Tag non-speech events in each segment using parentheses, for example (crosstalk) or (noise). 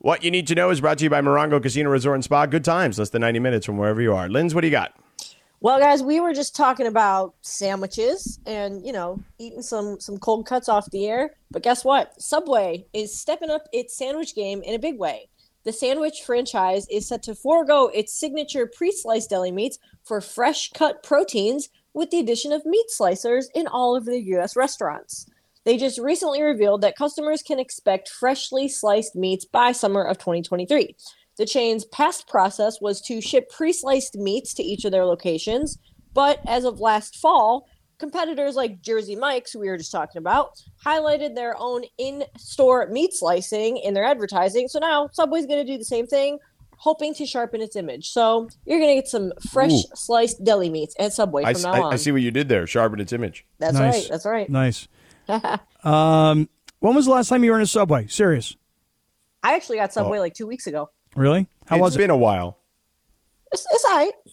What you need to know is brought to you by Morongo Casino Resort and Spa. Good times, less than 90 minutes from wherever you are. Linz, what do you got? Well, guys, we were just talking about sandwiches and you know eating some some cold cuts off the air. But guess what? Subway is stepping up its sandwich game in a big way. The sandwich franchise is set to forego its signature pre-sliced deli meats for fresh cut proteins with the addition of meat slicers in all of the U.S. restaurants. They just recently revealed that customers can expect freshly sliced meats by summer of 2023. The chain's past process was to ship pre sliced meats to each of their locations, but as of last fall, competitors like Jersey Mike's, who we were just talking about, highlighted their own in store meat slicing in their advertising. So now Subway's going to do the same thing, hoping to sharpen its image. So you're going to get some fresh Ooh. sliced deli meats at Subway I, from I- now on. I see what you did there. Sharpen its image. That's Nice. right. That's right. Nice. Um, when was the last time you were in a subway? Serious? I actually got Subway like two weeks ago. Really? How It's was been a while. It's, it's all right. it?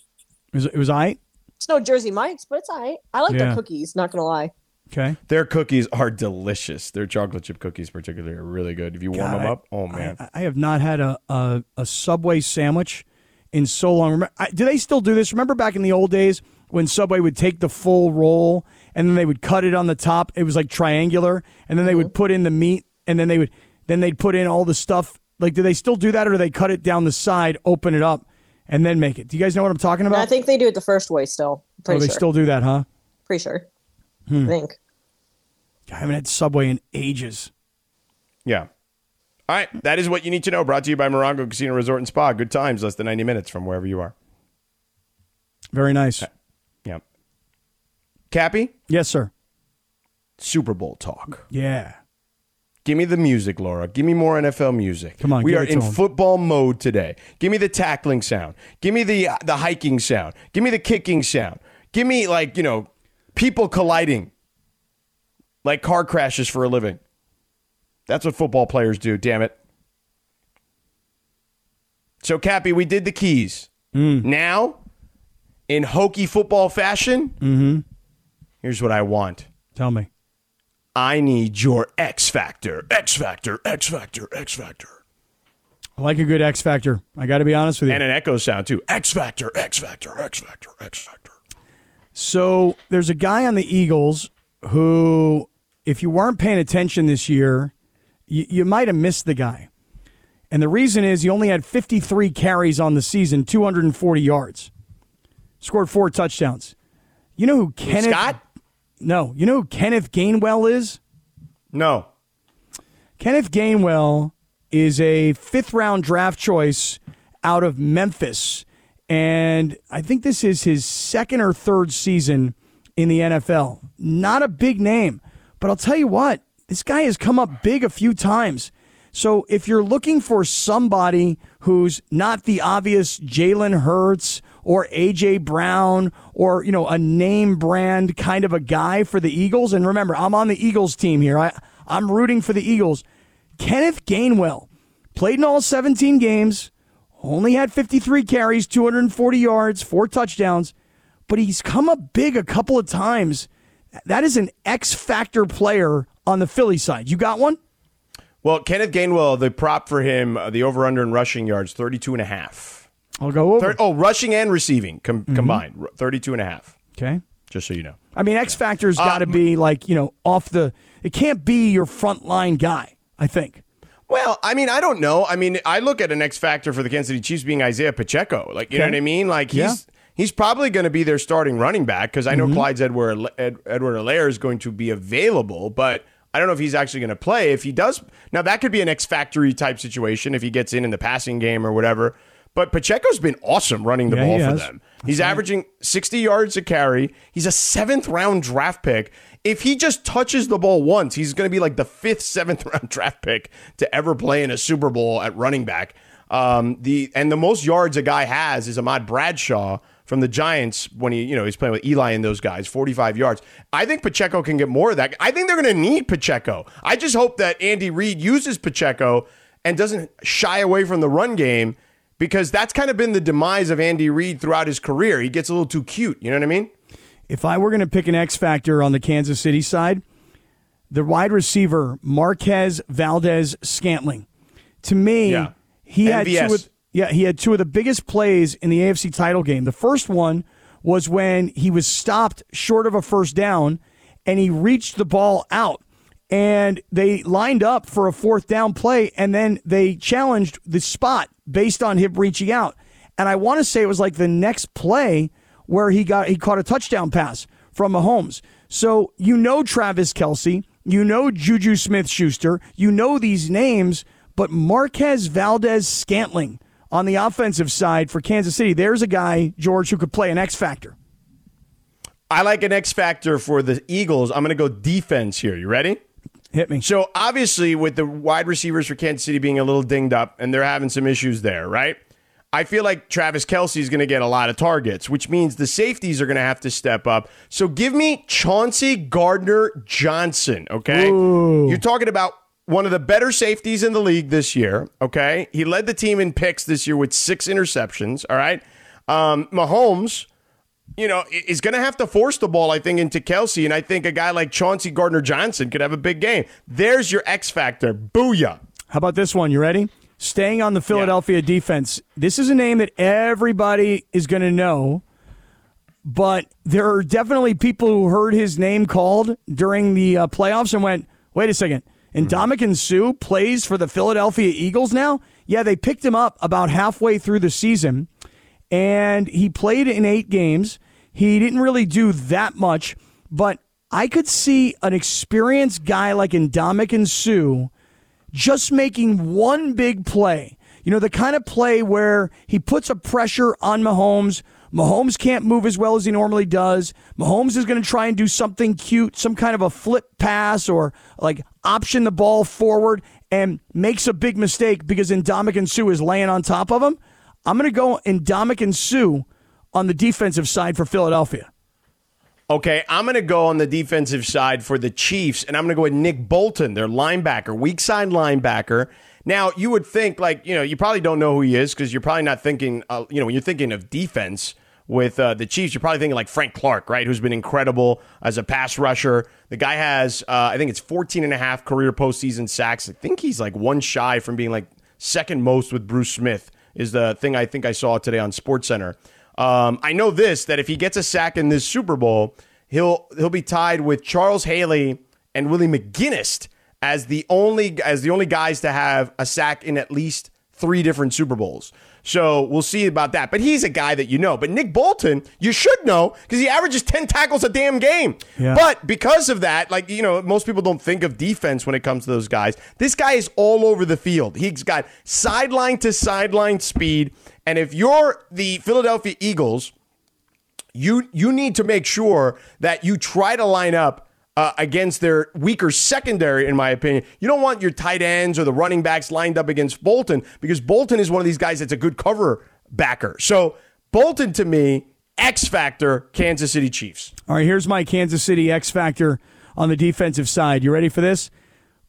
Was it, it was I. It's no Jersey Mike's, but it's all right. I like Yeah. their cookies, not going to lie. Okay. Their cookies are delicious. Their chocolate chip cookies, particularly, are really good. If you warm God, them I- up, oh man. I, I have not had a, a, a Subway sandwich in so long. Remember, I, do they still do this? Remember back in the old days when Subway would take the full roll and then they would cut it on the top? It was like triangular, and then they would put in the meat, and then they would then they'd put in all the stuff. Like, do they still do that, or do they cut it down the side, open it up, and then make it? Do you guys know what I'm talking about? I think they do it the first way still. oh, they sure. still do that, huh? Pretty sure. Hmm. I think. I haven't had Subway in ages. Yeah. All right. That is what you need to know. Brought to you by Morongo Casino Resort and Spa. Good times, less than 90 minutes from wherever you are. Very nice. Kappy, Yes, sir. Super Bowl talk. Yeah. Give me the music, Laura. Give me more NFL music. Come on, we are in football mode today. Give me the tackling sound. Give me the the hiking sound. Give me the kicking sound. Give me like you know people colliding, like car crashes for a living. That's what football players do. Damn it. So, Kappy, we did the keys. Mm. Now, in hokey football fashion, Mm-hmm. Here's what I want. Tell me. I need your X Factor. X Factor, X Factor, X Factor. I like a good X Factor. I got to be honest with you. And an echo sound too. X Factor, X Factor, X Factor, X Factor. So there's a guy on the Eagles who, if you weren't paying attention this year, you, you might have missed the guy. And the reason is he only had 53 carries on the season, 240 yards, scored four touchdowns. You know who Kenneth Scott? No, you know who Kenneth Gainwell is? No. Kenneth Gainwell is a fifth round draft choice out of Memphis. And I think this is his second or third season in the NFL. Not a big name, but I'll tell you what, this guy has come up big a few times. So if you're looking for somebody who's not the obvious Jalen Hurts or AJ Brown or you know a name brand kind of a guy for the Eagles, and remember I'm on the Eagles team here. I I'm rooting for the Eagles. Kenneth Gainwell played in all 17 games, only had 53 carries, 240 yards, four touchdowns, but he's come up big a couple of times. That is an X factor player on the Philly side. You got one? Well, Kenneth Gainwell, the prop for him, uh, the over under in rushing yards, 32 and a half. I'll go over. Thir- oh, rushing and receiving com- combined, r- 32 and a half. Okay. Just so you know. I mean, X Factor's got to be like, you know, off the. It can't be your front line guy, I think. Well, I mean, I don't know. I mean, I look at an X factor for the Kansas City Chiefs being Isaiah Pacheco. Like, you know what I mean? Like, he's Yeah. he's probably going to be their starting running back because I know Mm-hmm. Clyde's Edward Ed, Edward Helaire is going to be available, but I don't know if he's actually going to play. If he does, now that could be an X factory type situation if he gets in in the passing game or whatever. But Pacheco's been awesome running the Yeah, ball for them. He's averaging 60 yards a carry. He's a seventh round draft pick. If he just touches the ball once, he's going to be like the fifth, (laughs) seventh round draft pick to ever play in a Super Bowl at running back. Um, the and the most yards a guy has is Ahmad Bradshaw from the Giants when he, you know, he's playing with Eli and those guys, 45 yards. I think Pacheco can get more of that. I think they're going to need Pacheco. I just hope that Andy Reid uses Pacheco and doesn't shy away from the run game because that's kind of been the demise of Andy Reid throughout his career. He gets a little too cute. You know what I mean? If I were going to pick an X factor on the Kansas City side, the wide receiver Marquez Valdes-Scantling. To me, Yeah. he had two of, yeah, he had two of the biggest plays in the AFC title game. The first one was when he was stopped short of a first down and he reached the ball out and they lined up for a fourth down play and then they challenged the spot based on him reaching out. And I want to say it was like the next play where he got he caught a touchdown pass from Mahomes. So you know Travis Kelce, you know JuJu Smith-Schuster, you know these names, but Marquez Valdes-Scantling on the offensive side for Kansas City, there's a guy, George, who could play an X factor. I like an X factor for the Eagles. I'm going to go defense here. You ready? Hit me. So obviously, with the wide receivers for Kansas City being a little dinged up and they're having some issues there, right? I feel like Travis Kelce is going to get a lot of targets, which means the safeties are going to have to step up. So give me Chauncey Gardner-Johnson, okay? You're talking about one of the better safeties in the league this year, okay? He led the team in picks this year with six interceptions, all right? Um, Mahomes, you know, is going to have to force the ball, I think, into Kelce. And I think a guy like Chauncey Gardner-Johnson could have a big game. There's your X factor. Booyah. How about this one? You ready? Staying on the Philadelphia defense. This is a name that everybody is going to know, but there are definitely people who heard his name called during the uh, playoffs and went, wait a second. Ndamukong Suh plays for the Philadelphia Eagles now? Yeah, they picked him up about halfway through the season, and he played in eight games. He didn't really do that much, but I could see an experienced guy like Ndamukong Suh just making one big play. You know, the kind of play where he puts a pressure on Mahomes. Mahomes can't move as well as he normally does. Mahomes is going to try and do something cute, some kind of a flip pass or like option the ball forward and makes a big mistake because Ndamukong Suh is laying on top of him. I'm going to go Ndamukong Suh on the defensive side for Philadelphia. Okay, I'm going to go on the defensive side for the Chiefs, and I'm going to go with Nick Bolton, their linebacker, weak side linebacker. Now, you would think, like, you know, you probably don't know who he is because you're probably not thinking, uh, you know, when you're thinking of defense with uh, the Chiefs, you're probably thinking like Frank Clark, right, who's been incredible as a pass rusher. The guy has, uh, I think it's 14 and a half career postseason sacks. I think he's like one shy from being like second most with Bruce Smith, is the thing I think I saw today on SportsCenter. Um, I know this that if he gets a sack in this Super Bowl, he'll he'll be tied with Charles Haley and Willie McGinest as the only as the only guys to have a sack in at least three different Super Bowls. So we'll see about that. But he's a guy that you know. But Nick Bolton, you should know because he averages 10 tackles a damn game. Yeah. But because of that, like, you know, most people don't think of defense when it comes to those guys. This guy is all over the field. He's got sideline to sideline speed. And if you're the Philadelphia Eagles, you you need to make sure that you try to line up uh, against their weaker secondary, in my opinion. You don't want your tight ends or the running backs lined up against Bolton because Bolton is one of these guys that's a good cover backer. So Bolton to me, X factor, Kansas City Chiefs. All right, here's my Kansas City X factor on the defensive side. You ready for this?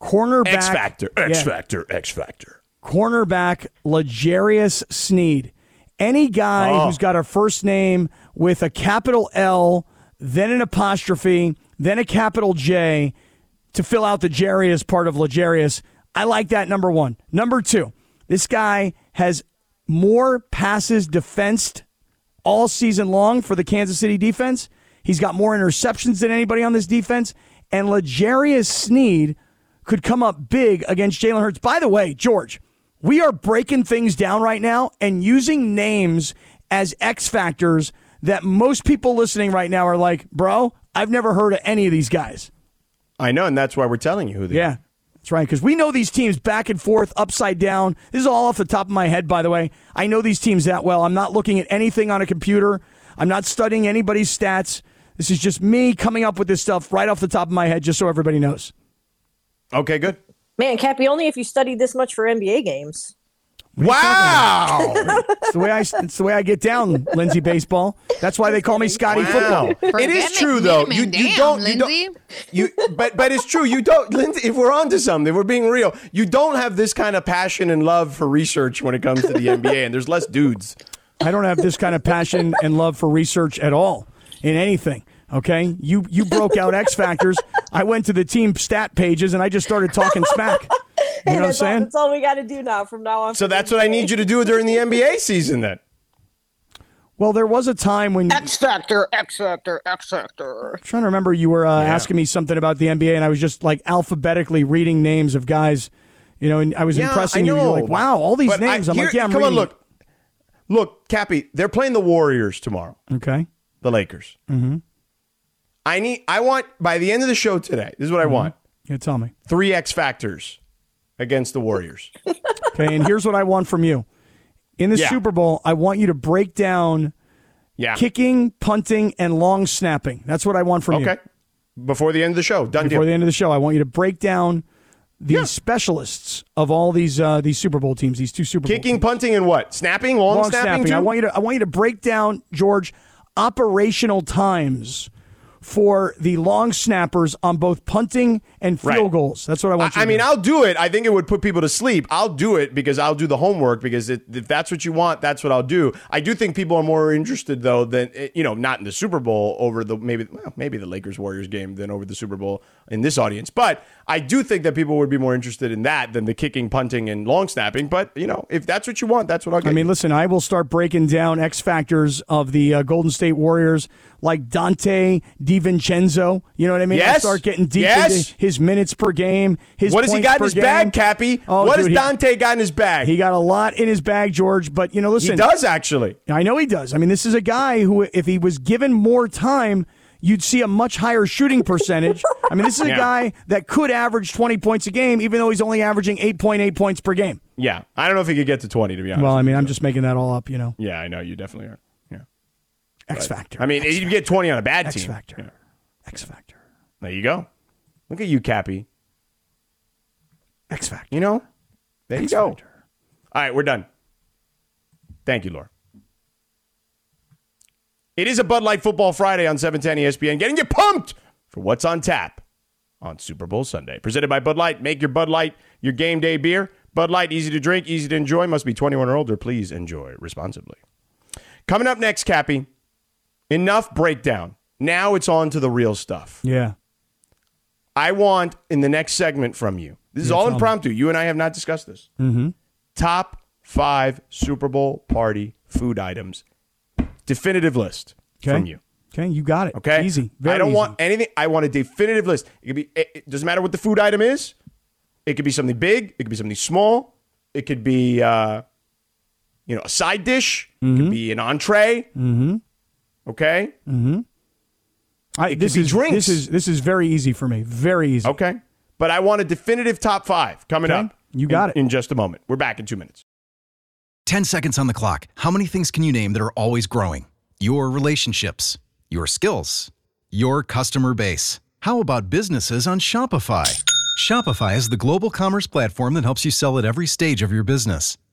Cornerback X factor, X Yeah. factor, X factor. cornerback L'Jarius Sneed. Any guy Oh. who's got a first name with a capital L, then an apostrophe, then a capital J to fill out the Jarius part of L'Jarius. I like that number one. Number two, this guy has more passes defensed all season long for the Kansas City defense. He's got more interceptions than anybody on this defense. And L'Jarius Sneed could come up big against Jalen Hurts. By the way, George, we are breaking things down right now and using names as X factors that most people listening right now are like, bro, I've never heard of any of these guys. I know, and that's why we're telling you who they Yeah. That's right, because we know these teams back and forth, upside down. This is all off the top of my head, by the way. I know these teams that well. I'm not looking at anything on a computer. I'm not studying anybody's stats. This is just me coming up with this stuff right off the top of my head, just so everybody knows. Okay, good. Man, Kappy, only if you studied this much for NBA games. Wow. (laughs) It's the way I, it's the way I get down, Lindsay Baseball. That's why they call me Scotty Wow. Football. It is true though. You, you Damn, don't you Lindsay. don't you but but it's true. You don't Lindsay, if we're onto something, we're being real. You don't have this kind of passion and love for research when it comes to the (laughs) NBA and there's less dudes. I don't have this kind of passion and love for research at all in anything. Okay, you you broke out X factors. I went to the team stat pages and I just started talking smack. You know what I'm that's, all, saying? that's all we got to do now from now on. So that's what I need you to do during the NBA season then. Well, there was a time when I'm X Factor, X Factor, X Factor. trying to remember you were uh, asking me something about the NBA, and I was just like alphabetically reading names of guys. You know, and I was Yeah, impressing I you. You're like, wow, all these But names. I, am here- like, yeah, I'm come reading. on, look. Look, Kappy, they're playing the Warriors tomorrow. Okay. The Lakers. Mm-hmm. I need I want by the end of the show today, this is what I want. Yeah, tell me. Three X factors against the Warriors. Okay, and here's what I want from you. In the Yeah. Super Bowl, I want you to break down Yeah. kicking, punting, and long snapping. That's what I want from you. Okay. Before the end of the show. Done Before deal. the end of the show, I want you to break down the specialists of all these uh, these Super Bowl teams, these two Super Bowl Kicking, teams. punting, and what? Snapping, long, long snapping, snapping. too? I want you to I want you to break down George operational times for the long snappers on both punting and field Right. goals. That's what I want. you I, I mean. I'll do it. I think it would put people to sleep. I'll do it because I'll do the homework because it, if that's what you want, that's what I'll do. I do think people are more interested though than eh, you know, not in the Super Bowl over the maybe well, maybe the Lakers Warriors game than over the Super Bowl in this audience. But I do think that people would be more interested in that than the kicking, punting, and long snapping. But you know, if that's what you want, that's what I'll get. I mean, you. listen, I will start breaking down X factors of the uh, Golden State Warriors, like Donte DiVincenzo. You know what I mean? I Yes. start getting deep Yes. into his minutes per game. His what has he got in his game. bag, Kappy? Oh, what dude, has he- Donte got in his bag? He got a lot in his bag, George. But you know, listen, he does actually. I know he does. I mean, this is a guy who, if he was given more time, you'd see a much higher shooting percentage. I mean, this is a (laughs) Yeah. guy that could average 20 points a game, even though he's only averaging 8.8 points per game. Yeah, I don't know if he could get to twenty to be honest. Well, I mean, I'm just making that all up, you know. yeah, I know you definitely are. X Factor. I mean, X you get twenty on a bad X team. X Factor. Yeah. X Factor. There you go. Look at you, Kappy. X Factor. You know, there you go. All right, we're done. Thank you, Laura. It is a Bud Light Football Friday on E 710 ESPN, getting you pumped for what's on tap on Super Bowl Sunday. Presented by Bud Light. Make your Bud Light your game day beer. Bud Light, easy to drink, easy to enjoy. Must be 21 or older. Please enjoy responsibly. Coming up next, Kappy, enough breakdown. Now it's on to the real stuff. Yeah. I want in the next segment from you. This is all impromptu. You and I have not discussed this. Mm-hmm. Top five Super Bowl party food items. Definitive list Okay. from you. Okay, you got it. Okay. Easy. Very I don't easy. want anything. I want a definitive list. It could be. It, it doesn't matter what the food item is. It could be something big. It could be something small. It could be, uh, you know, a side dish. It Mm-hmm. could be an entree. Mm-hmm. Okay. Mm-hmm. I, could this is drinks. this is this is very easy for me. Very easy. Okay. But I want a definitive top five coming Okay. up. You got in- it. in just a moment. We're back in two minutes. 10 seconds on the clock. How many things can you name that are always growing? Your relationships, your skills, your customer base. How about businesses on Shopify? Shopify is the global commerce platform that helps you sell at every stage of your business.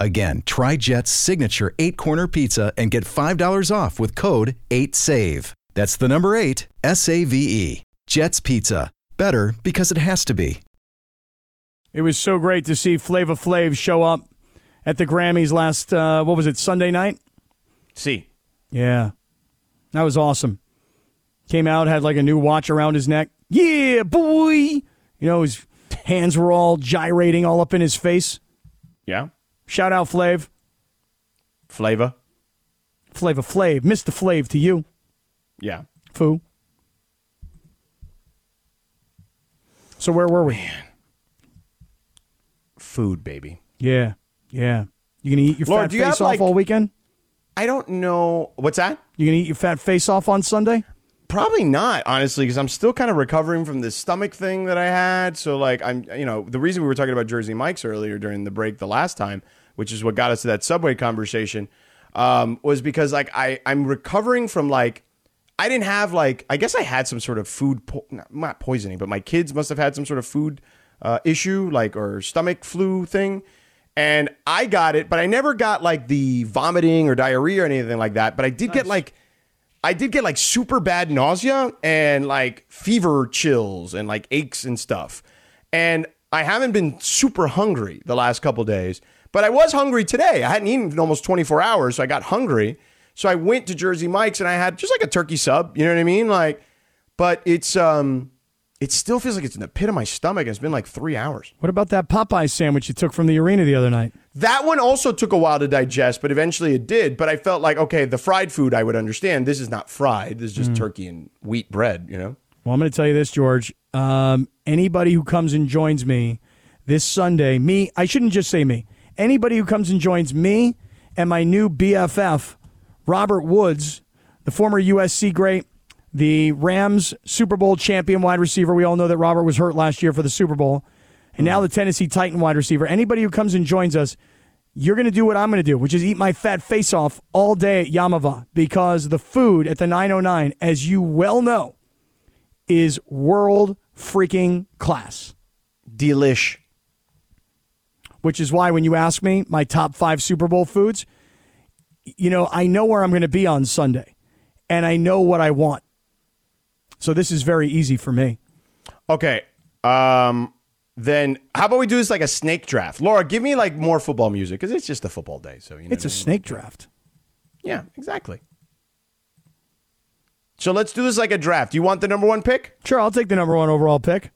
Again, try Jet's signature eight corner pizza and get $5 off with code 8SAVE. That's the number eight, S A V E. Jets Pizza. Better because it has to be. It was so great to see Flava Flav show up at the Grammys last, uh, what was it, Sunday night? See, Yeah. That was awesome. Came out, had like a new watch around his neck. Yeah, boy. You know, his hands were all gyrating all up in his face. yeah, Shout out Flav. flavor, Flava Flav. Mr. Flav to you, yeah. foo. So where were we? Food, baby. Yeah, yeah. You gonna eat your Laura, fat you face have, off like- all weekend? I don't know what's that. You gonna eat your fat face off on Sunday? Probably not, honestly, because I'm still kind of recovering from this stomach thing that I had. So, like, I'm, you know, the reason we were talking about Jersey Mike's earlier during the break the last time, which is what got us to that subway conversation, um, was because like I, I'm recovering from like, I didn't have like, I guess I had some sort of food, po- not, not poisoning, but my kids must have had some sort of food uh, issue, like or stomach flu thing. And I got it, but I never got like the vomiting or diarrhea or anything like that. But I did get like I did get like super bad nausea and like fever chills and like aches and stuff. And I haven't been super hungry the last couple days, but I was hungry today. I hadn't eaten in almost 24 hours, so I got hungry. So I went to Jersey Mike's and I had just like a turkey sub, you know what I mean? Like but it's um it still feels like it's in the pit of my stomach. It's been like 3 hours. What about that Popeye sandwich you took from the arena the other night? That one also took a while to digest, but eventually it did. But I felt like, okay, the fried food I would understand. This is not fried. This is just turkey and wheat bread, you know? Well, I'm going to tell you this, George. Um, anybody who comes and joins me this Sunday, me, I shouldn't just say me. Anybody who comes and joins me and my new BFF, Robert Woods, the former USC great, the Rams Super Bowl champion wide receiver. We all know that Robert was hurt last year for the Super Bowl. And now the Tennessee Titan wide receiver. Anybody who comes and joins us, you're going to do what I'm going to do, which is eat my fat face off all day at Yamava because the food at the 909, as you well know, is world freaking class. Delish. Which is why when you ask me my top five Super Bowl foods, you know, I know where I'm going to be on Sunday and I know what I want. So this is very easy for me. Okay. Um, then how about we do this like a snake draft? Laura, give me like more football music because it's just a football day. So, you know. It's a snake draft. Yeah, exactly. So let's do this like a draft. You want the number one pick? Sure, I'll take the number one overall pick.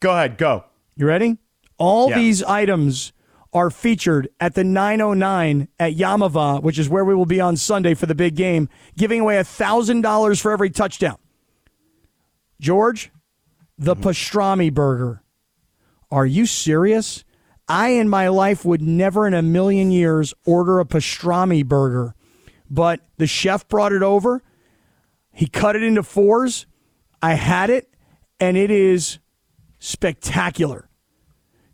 Go ahead, go. You ready? All Yeah. these items are featured at the 909 at Yamava, which is where we will be on Sunday for the big game, giving away $1,000 for every touchdown. George, the mm-hmm. pastrami burger. Are you serious? I in my life would never in a million years order a pastrami burger, but the chef brought it over. He cut it into fours. I had it, and it is spectacular.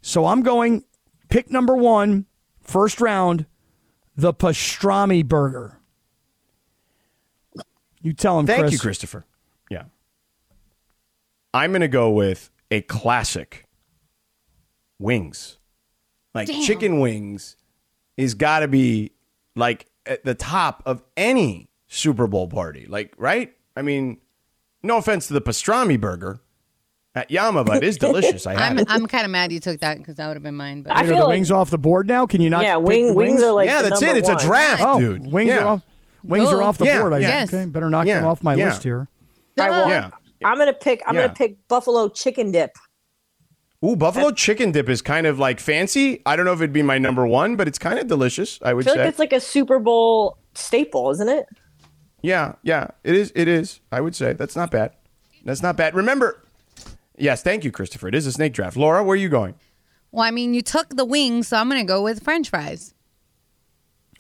So I'm going pick number one, first round, the pastrami burger. You tell him, Thank Chris. you, Christopher. Yeah. I'm going to go with a classic wings. Like chicken wings is got to be like at the top of any Super Bowl party. Like, right? I mean, no offense to the pastrami burger at Yama, but it is delicious. I (laughs) had I'm. I'm kind of mad you took that because that would have been mine. But I Are feel the like- wings off the board now? Can you not? yeah, wing, the wings are like yeah, that's it. number It's one. a draft, oh, dude. wings yeah. are off. Wings Go. are off the Yeah, board. I yeah. think. Okay, better knock Yeah, them off my yeah. list here. I want, Yeah. I'm gonna pick. I'm Yeah. gonna pick buffalo chicken dip. Ooh, buffalo chicken dip is kind of like fancy. I don't know if it'd be my number one, but it's kind of delicious. I I would feel say. like it's like a Super Bowl staple, isn't it? Yeah, yeah, it is. It is. I would say that's not bad. That's not bad. Remember, yes, thank you, Christopher. It is a snake draft. Laura, where are you going? well, I mean, you took the wings, so I'm gonna go with French fries.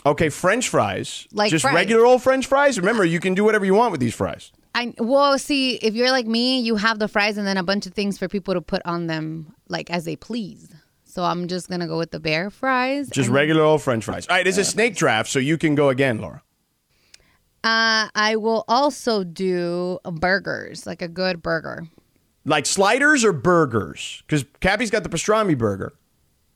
Okay, French fries. Like just fries. regular old French fries. Remember, you can do whatever you want with these fries. I well, see, if you're like me, you have the fries and then a bunch of things for people to put on them, like as they please. So I'm just gonna go with the bear fries. Just regular old French fries. All right, it's a snake draft, so you can go again, Laura. Uh, I will also do burgers, like a good burger. Like sliders or burgers? Because Kappy's got the pastrami burger.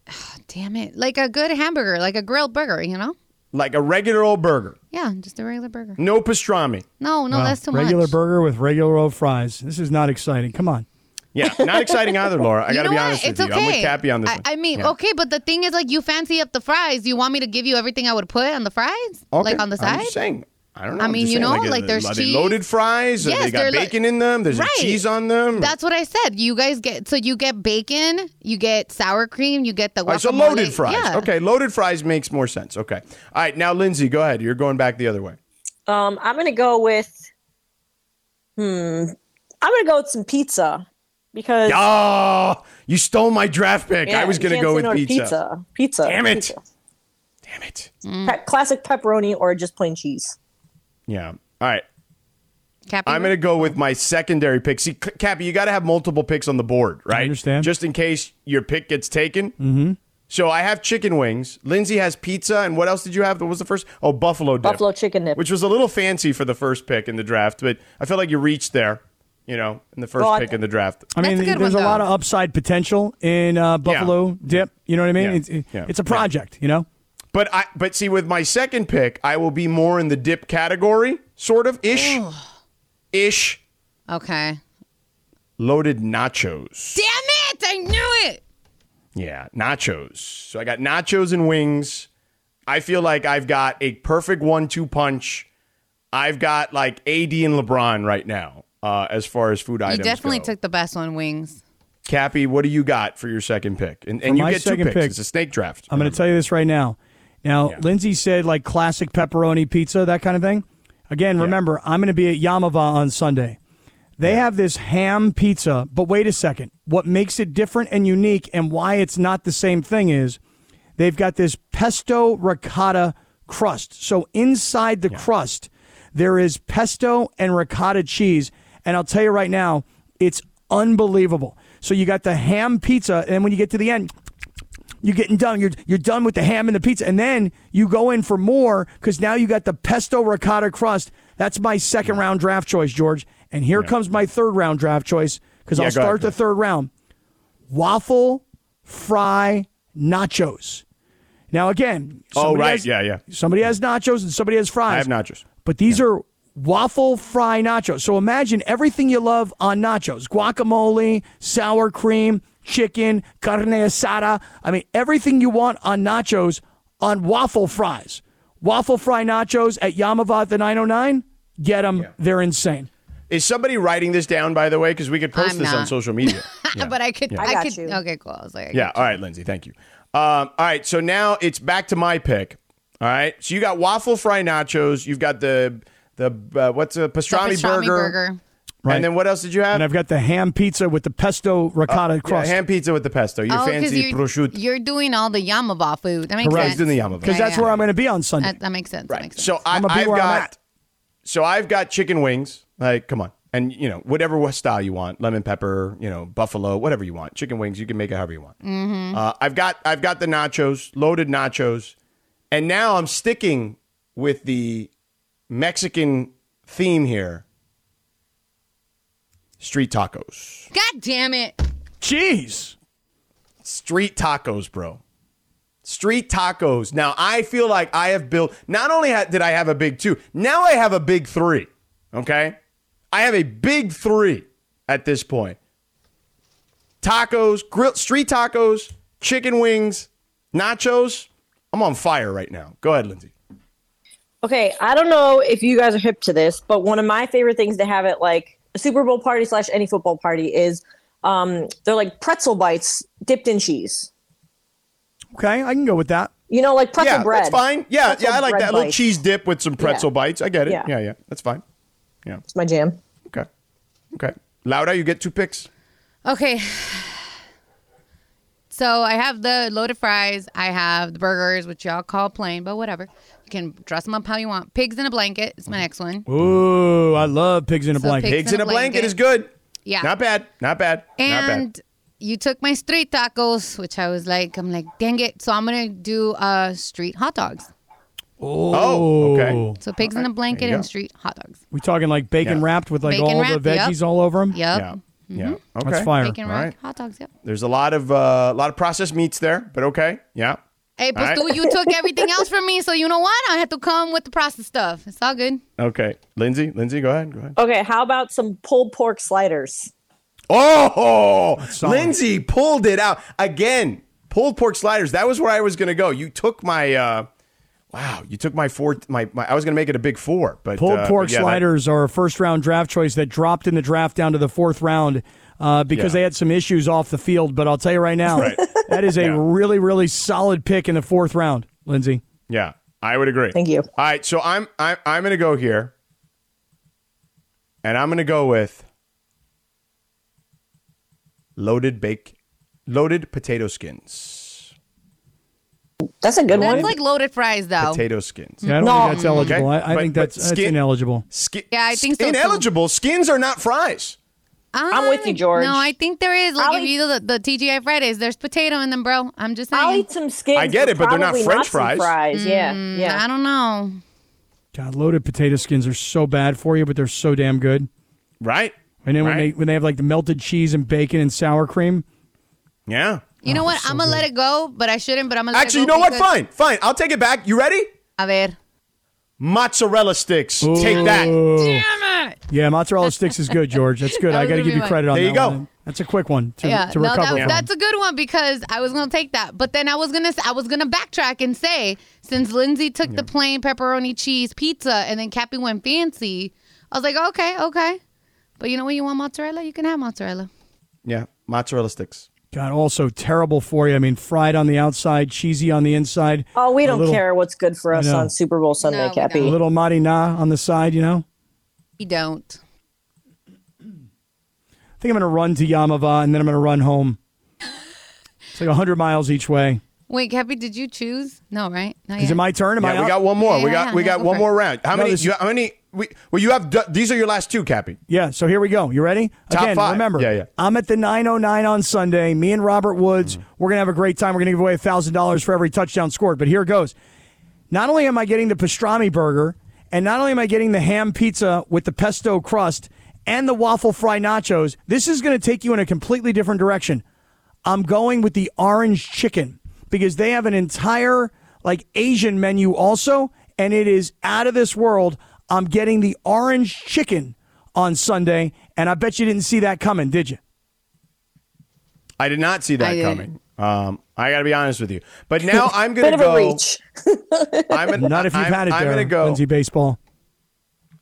(sighs) Damn it, like a good hamburger, like a grilled burger, you know? like a regular old burger, Yeah, just a regular burger. no pastrami. No, no, Wow. that's too regular much. Regular burger with regular old fries. This is not exciting. Come on. Yeah, not exciting either, Laura. I you got to be what? honest It's with you. I'm with Kappy on this I, one. I mean, Yeah. okay, but the thing is, like, you fancy up the fries. You want me to give you everything I would put on the fries, Okay, like on the I'm side? just saying. I don't know. I mean, you saying, know, are like, there's are they cheese. loaded fries. Or Yes, they got they're lo- bacon in them. There's Right. cheese on them. That's what I said. You guys get so you get bacon, you get sour cream, you get the All right, so guacamole. loaded fries. Yeah. Okay, loaded fries makes more sense. Okay. All right, now Lindsay, go ahead. You're going back the other way. Um, I'm gonna go with. Hmm. I'm gonna go with some pizza because Oh, you stole my draft pick. yeah, I was going to go with pizza. Pizza. Pizza. Damn it. Pizza. Damn it. Pe- classic pepperoni or just plain cheese. Yeah. All right. Kappy, I'm going to go with my secondary pick. See, C- Kappy, you got to have multiple picks on the board, right? understand. Just in case your pick gets taken. Mm-hmm. So I have chicken wings. Lindsay has pizza. And what else did you have? What was the first? Oh, buffalo dip. Buffalo chicken dip. Which was a little fancy for the first pick in the draft, but I feel like you reached there, you know, in the first Well, pick in the draft. I mean, a there's one, a lot of upside potential in uh, Buffalo dip. You know what I mean? Yeah. It's, it- Yeah. it's a project, you know? But I but see with my second pick, I will be more in the dip category, sort of ish. ish Okay. loaded nachos. Damn it! I knew it. Yeah, nachos. So I got nachos and wings. I feel like I've got a perfect one-two punch. I've got like AD and LeBron right now, uh, as far as food You items You definitely go. took the best one, wings. Kappy, what do you got for your second pick? And, and you get two picks. pick, it's a snake draft. I'm going to tell you this right now. Now, Yeah. Lindsay said like classic pepperoni pizza, that kind of thing. Again, remember, I'm going to be at Yamava on Sunday. They have this ham pizza, but wait a second. What makes it different and unique and why it's not the same thing is they've got this pesto ricotta crust. So inside the crust, there is pesto and ricotta cheese. And I'll tell you right now, it's unbelievable. So you got the ham pizza, and when you get to the end, you're getting done. You're you're done with the ham and the pizza, and then you go in for more because now you got the pesto ricotta crust. That's my second round draft choice, George. And here comes my third round draft choice because Yeah, I'll go ahead, start the third round. Waffle fry nachos. Now again, Oh, right. has- Yeah, yeah. Somebody has nachos and somebody has fries. I have nachos. But these are waffle fry nachos. So imagine everything you love on nachos guacamole, sour cream, chicken, carne asada. I mean, everything you want on nachos on waffle fries. Waffle fry nachos at Yamavat the 909. Get them. They're insane. Is somebody writing this down, by the way? Because we could post I'm this on social media. (laughs) Yeah. but I could. I I, got could. you. Okay, cool. I was like, I Yeah. got All right, Lindsay. Thank you. Um, all right. So now it's back to my pick. All right. So you got waffle fry nachos. You've got the the uh, what's a pastrami, The pastrami burger. burger. Right. And then what else did you have? And I've got the ham pizza with the pesto ricotta Yeah, crust. ham pizza with the pesto. Your Oh, because fancy you're, prosciutto. you're doing all the Yamava food. That makes Correct. sense. He's doing the Yamava. Because Yeah, that's yeah. where I'm going to be on Sunday. That, that makes sense. That Right. makes sense. So I, I'ma be I've where I'm got. at. So I've got chicken wings. Like, come on, and you know whatever style you want, lemon pepper, you know buffalo, whatever you want. Chicken wings, you can make it however you want. Mm-hmm. Uh, I've got I've got the nachos, loaded nachos, and now I'm sticking with the Mexican theme here. Street tacos. God damn it. Jeez. Street tacos, bro. Street tacos. Now I feel like I have built. Not only did I have a big two, now I have a big three. Okay, I have a big three at this point. Tacos, grill, street tacos, chicken wings, nachos. I'm on fire right now. Go ahead, Lindsay. Okay, I don't know if you guys are hip to this, but one of my favorite things to have at like a Super Bowl party slash any football party is um they're like pretzel bites dipped in cheese. Okay, I can go with that. You know, like pretzel yeah, bread. that's fine. Yeah, Pretzel yeah, I like bread that little cheese dip with some pretzel Yeah. bites. I get it. Yeah. yeah, yeah. That's fine. Yeah. It's my jam. Okay. Okay. Laura, you get two picks. Okay. So I have the loaded fries. I have the burgers, which y'all call plain, but whatever. You can dress them up how you want. Pigs in a blanket is my next one. Ooh, I love pigs in a So blanket. pig- Pigs in a blanket is good. Yeah. Not bad. Not bad. Not bad. And you took my street tacos, which I was like, I'm like, dang it. So I'm gonna do uh street hot dogs. Oh, okay. So pigs in a blanket you and go. street hot dogs. We talking like bacon Yeah. wrapped with like Bacon all wrapped, the yep. veggies all over them. Yep. Yeah. Yeah. Okay. That's fire. Bacon All wrapped right. hot dogs. Yep. There's a lot of uh, a lot of processed meats there, but okay. Yeah. Hey, but All right. Stu, you took everything else from me, so you know what? I had to come with the processed stuff. It's all good. Okay, Lindsay, Lindsay, go ahead, go ahead. Okay, how about some pulled pork sliders? Oh. Lindsay pulled it out again. Pulled pork sliders. That was where I was going to go. You took my. uh Wow, you took my four. My, my I was going to make it a big four, but Pulled uh, pork but yeah, that- sliders are a first round draft choice that dropped in the draft down to the fourth round uh, because Yeah. they had some issues off the field. But I'll tell you right now, Right. (laughs) that is a Yeah. really, really solid pick in the fourth round, Lindsay. yeah, I would agree. Thank you. All right, so I'm I'm I'm going to go here, and I'm going to go with loaded bake, loaded potato skins. That's a good one. That's one. like loaded fries, though. Potato skins. Yeah, I don't No. think that's eligible. Okay, I, I but- think but that's, that's skin- ineligible. Skin, Yeah, I think so, too. Ineligible. Skins are not fries. I'm with you, George. No, I think there is. Like, I'll if you do the, the TGI Fridays, there's potato in them, bro. I'm just saying. I'll eat some skins. I get it, but they're not French some fries. fries. Yeah, Mm, yeah. I don't know. God, loaded potato skins are so bad for you, but they're so damn good. Right? And then when they when they have like the melted cheese and bacon and sour cream, Yeah. You know oh, what? I'm gonna let it go, but I shouldn't. But I'm gonna. Actually, you let know it what? go because- Fine, fine. I'll take it back. You ready? A ver. Mozzarella sticks. Take that. Damn it! yeah, mozzarella sticks is good, George. That's good. (laughs) That I got to give you mine. credit on There that There you go. one. That's a quick one to, yeah, to no, recover that, from. that's a good one because I was gonna take that, but then I was gonna I was gonna backtrack and say since Lindsay took the plain pepperoni cheese pizza and then Kappy went fancy, I was like, okay, okay, but you know what? You want mozzarella? You can have mozzarella. Yeah, mozzarella sticks. God, also terrible for you. I mean, fried on the outside, cheesy on the inside. Oh, we A don't little- care what's good for us know. on Super Bowl Sunday, No, Kappy. A little marina on the side, you know. We don't. I think I'm going to run to Yamava and then I'm going to run home. It's like 100 miles each way. Wait, Kappy, did you choose? No, right? Not Is yet. it my turn? Am I Yeah, we out? got one more. we Yeah, got we yeah, got go one more it. round. How No, many? this- You, how many? We, well, you have. d- These are your last two, Kappy. Yeah, so here we go. You ready? Top Again, five. remember, Yeah, yeah. I'm at the 909 on Sunday. Me and Robert Woods, Mm. we're going to have a great time. We're going to give away $1,000 for every touchdown scored. But here it goes. Not only am I getting the pastrami burger, and not only am I getting the ham pizza with the pesto crust and the waffle fry nachos, this is going to take you in a completely different direction. I'm going with the orange chicken because they have an entire like Asian menu also, and it is out of this world. I'm getting the orange chicken on Sunday, and I bet you didn't see that coming, did you? I did not see that didn't. coming. Um, I got to be honest with you. But (laughs) now I'm gonna go. reach. (laughs) I'm gonna, Not if you've I'm, had it I'm there, gonna go. Lindsay Baseball.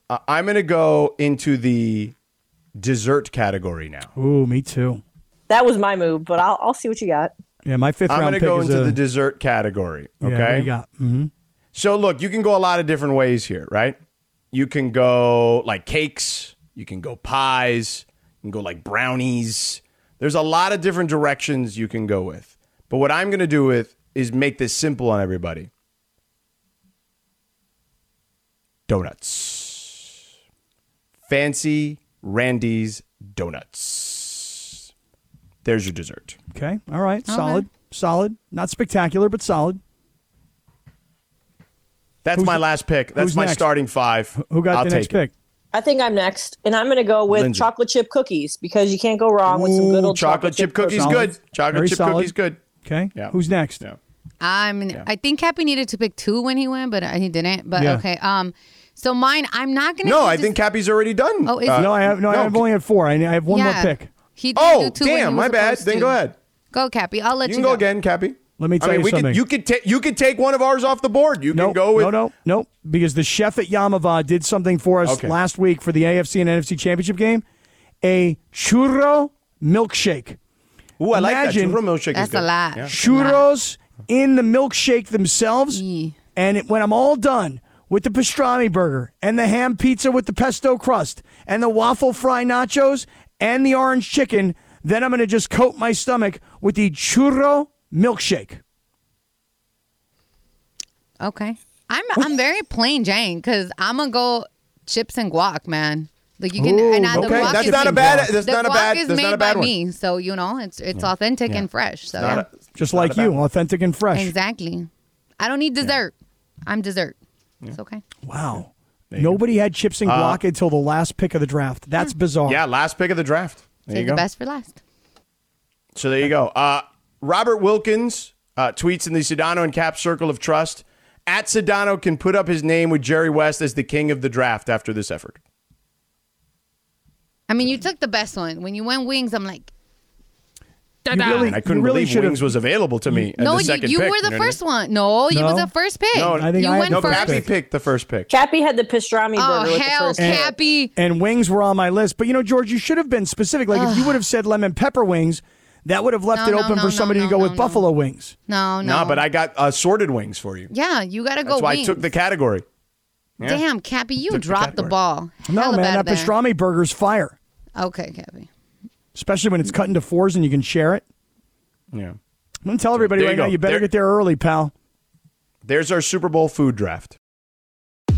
uh, I'm gonna go into the dessert category now. Ooh, me too. That was my move, but I'll, I'll see what you got. Yeah, my 5th I'm gonna go into a, the dessert category. Yeah, Okay. what you got? hmm So look, you can go a lot of different ways here, right? You can go like cakes, you can go pies, you can go like brownies. There's a lot of different directions you can go with. But what I'm going to do with is make this simple on everybody. Donuts. Fancy Randy's donuts. There's your dessert. Okay, all right, solid, solid. Not spectacular, but solid. That's Who's- my last pick. That's my next? starting five. Who got I'll the next take it. pick? I think I'm next, and I'm going to go with Lindsay. chocolate chip cookies because you can't go wrong with some good old chocolate chip cookies. Solid. Good. Chocolate Very chip solid. cookies. Good. Okay, Yeah. who's next? Yeah. I'm. I think Kappy needed to pick two when he went, but he didn't. But Yeah. okay. Um. So mine, I'm not gonna. No, I this- think Kappy's already done. Oh, is Uh. No, I have no. no, I've only had four. I, I have one yeah. more pick. He did Oh, do two damn, my bad. Then to. go ahead. Go, Kappy. I'll let You you, can go again, Kappy. Let me tell I mean, you we something. could, you could take you could take one of ours off the board. You No, can go with no, no, no, because the chef at Yamava did something for us Okay. last week for the AFC and NFC championship game. A churro milkshake. Ooh, I like that. Imagine- Churro milkshake That's is good. a lot. Yeah. churros in the milkshake themselves. Yeah. And it, when I'm all done with the pastrami burger and the ham pizza with the pesto crust and the waffle fry nachos and the orange chicken, then I'm going to just coat my stomach with the churro milkshake. Okay. I'm I'm very plain Jane because I'm gonna go chips and guac, man. Like you can, Ooh, and I, the Okay, guac that's is not a bad. That's the not a guac bad. is That's made not a bad by one. me, so you know it's it's authentic and fresh. So Not yeah. a- Just like you, one. authentic and fresh. exactly. I don't need dessert. I'm dessert. It's okay. Wow. Nobody had chips and guac until the last pick of the draft. That's bizarre. Uh, Yeah, last pick of the draft. There Save you the go. best for last. So there you go. Uh, Robert Wilkins, uh, tweets in the Sedano and Kap Circle of Trust. At Sedano can put up his name with Jerry West as the king of the draft after this effort. I mean, you took the best one. When you went wings, I'm like, You really, I couldn't you really believe Wings was available to me. at no, the you, second you pick, were you the know first mean? one. No, you No? was the first pick. No, I think you I had went the No, first first. Kappy pick. picked the first pick. Kappy had the pastrami Oh burger with hell, the first pick. Kappy! and wings were on my list. But you know, George, you should have been specific. Like if you would have said lemon pepper wings, that would have left No, it no, open no, for no, somebody no, to go no, with no. buffalo wings. No, no, No, but I got uh, assorted wings for you. yeah, you gotta go. That's why wings. I took the category. Yeah. Damn, Kappy, you Took the dropped the category. ball. No, Hella man, that there. pastrami burger's fire. Okay, Kappy. Especially when it's cut into fours and you can share it. Yeah. I'm gonna tell everybody There you right now, you better There- get there early, pal. There's our Super Bowl food draft.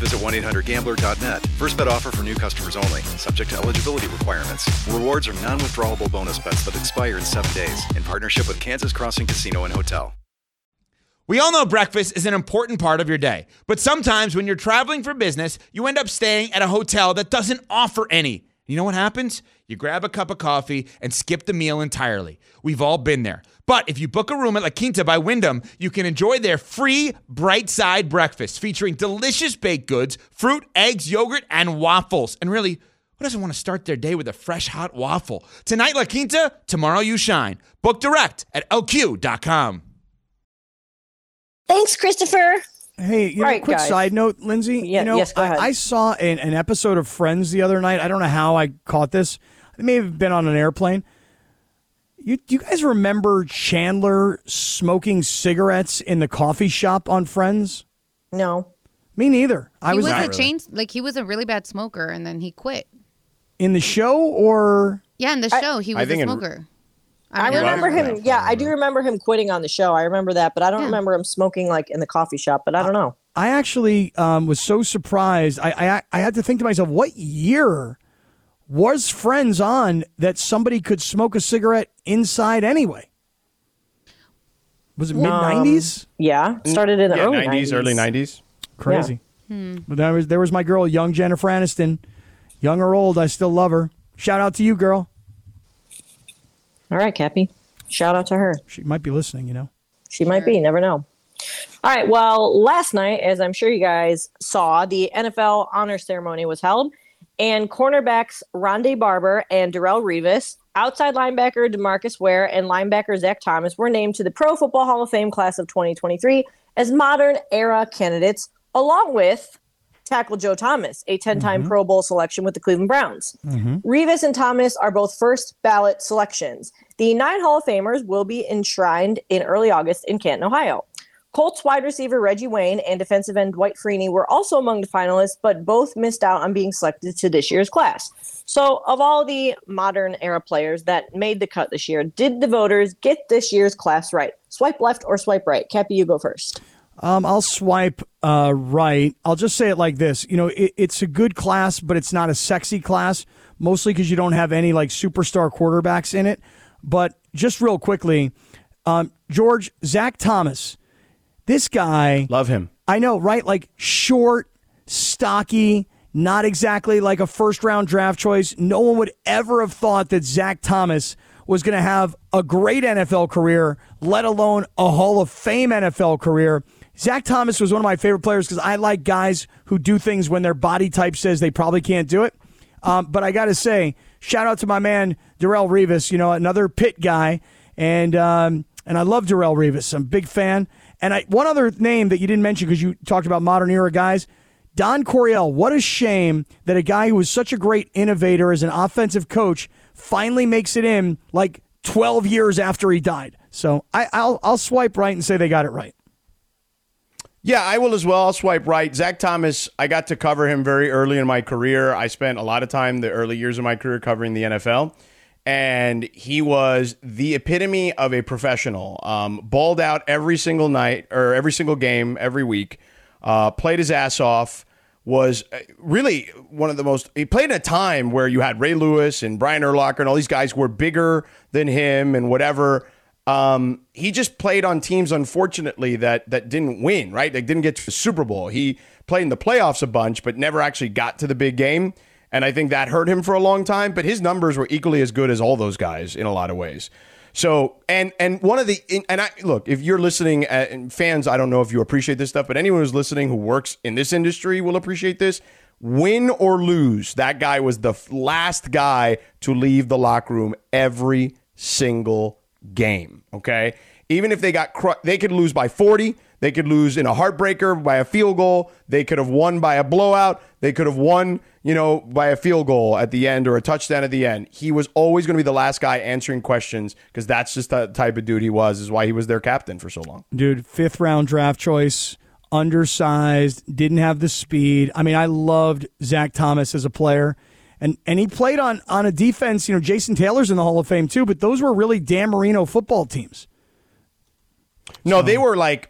visit 1-800-GAMBLER.net. First bet offer for new customers only. Subject to eligibility requirements. Rewards are non-withdrawable bonus bets that expire in seven days. In partnership with Kansas Crossing Casino and Hotel. We all know breakfast is an important part of your day, but sometimes when you're traveling for business, you end up staying at a hotel that doesn't offer any. You know what happens? You grab a cup of coffee and skip the meal entirely. We've all been there. But if you book a room at La Quinta by Wyndham, you can enjoy their free bright side breakfast featuring delicious baked goods, fruit, eggs, yogurt, and waffles. And really, who doesn't want to start their day with a fresh hot waffle? Tonight, La Quinta, tomorrow, you shine. Book direct at lq.com. Thanks, Christopher. Hey, you know, Right, quick guys. side note, Lindsay. Yeah, you know, yes, go ahead. I, I saw an, an episode of Friends the other night. I don't know how I caught this. It may have been on an airplane. You, do you guys remember Chandler smoking cigarettes in the coffee shop on Friends? No. Me neither. I he was, was, a Not really. chain, like he was a really bad smoker, and then he quit. in the show, or Yeah, in the show, he I was a think in- smoker. I remember. remember was. him. Yeah, I do remember him quitting on the show. I remember that, but I don't Yeah. remember him smoking like in the coffee shop. But I don't know. I actually um, was so surprised. I, I I had to think to myself, what year was Friends on that somebody could smoke a cigarette inside anyway? Was it um, mid nineties? Yeah, started in the Yeah, early 90s, early 90s. Crazy. Hmm. But there was there was my girl, young Jennifer Aniston, young or old, I still love her. Shout out to you, girl. All right, Kappy. Shout out to her. She might be listening. You know. She might be. Never know. All right. Well, last night, as I'm sure you guys saw, the NFL honor ceremony was held, and cornerbacks Ronde Barber and Darrelle Revis, outside linebacker Demarcus Ware, and linebacker Zach Thomas were named to the Pro Football Hall of Fame class of 2023 as modern era candidates, along with tackle Joe Thomas, a 10 time mm-hmm. Pro Bowl selection with the Cleveland Browns. Mm-hmm. Revis and Thomas are both first ballot selections. The nine Hall of Famers will be enshrined in early August in Canton, Ohio. Colts wide receiver Reggie Wayne and defensive end Dwight Freeney were also among the finalists, but both missed out on being selected to this year's class. So, of all the modern era players that made the cut this year, did the voters get this year's class right? Swipe left or swipe right? Kappy, you go first. Um, I'll swipe uh, right. I'll just say it like this. You know, it, it's a good class, but it's not a sexy class, mostly because you don't have any like superstar quarterbacks in it. But just real quickly, um, George, Zach Thomas, this guy, Love him. I know, right? Like short, stocky, not exactly like a first round draft choice. No one would ever have thought that Zach Thomas was going to have a great NFL career, let alone a Hall of Fame NFL career. Zach Thomas was one of my favorite players because I like guys who do things when their body type says they probably can't do it. Um, but I got to say, shout out to my man Darrelle Revis, you know, another pit guy, and um, and I love Darrelle Revis. I'm a big fan. And I one other name that you didn't mention because you talked about modern era guys, Don Coryell, what a shame that a guy who was such a great innovator as an offensive coach finally makes it in like 12 years after he died. So I, I'll, I'll swipe right and say they got it right. Yeah, I will as well. I'll swipe right. Zach Thomas, I got to cover him very early in my career. I spent a lot of time the early years of my career covering the NFL. And he was the epitome of a professional. Um, balled out every single night or every single game every week. Uh, played his ass off. Was uh, really one of the most. He played in a time where you had Ray Lewis and Brian Urlacher and all these guys were bigger than him and whatever. Um, he just played on teams, unfortunately, that that didn't win. Right, they didn't get to the Super Bowl. He played in the playoffs a bunch, but never actually got to the big game. And I think that hurt him for a long time. But his numbers were equally as good as all those guys in a lot of ways. So and and one of the and I look if you're listening uh, and fans, I don't know if you appreciate this stuff, but anyone who's listening who works in this industry will appreciate this. Win or lose, that guy was the last guy to leave the locker room every single game. Okay. Even if they got, cr- they could lose by 40. They could lose in a heartbreaker by a field goal. They could have won by a blowout. They could have won, you know, by a field goal at the end or a touchdown at the end. He was always going to be the last guy answering questions because that's just the type of dude he was, is why he was their captain for so long. Dude, fifth round draft choice, undersized, didn't have the speed. I mean, I loved Zach Thomas as a player. And, and he played on, on a defense, you know, Jason Taylor's in the Hall of Fame too, but those were really Dan Marino football teams. No, they were like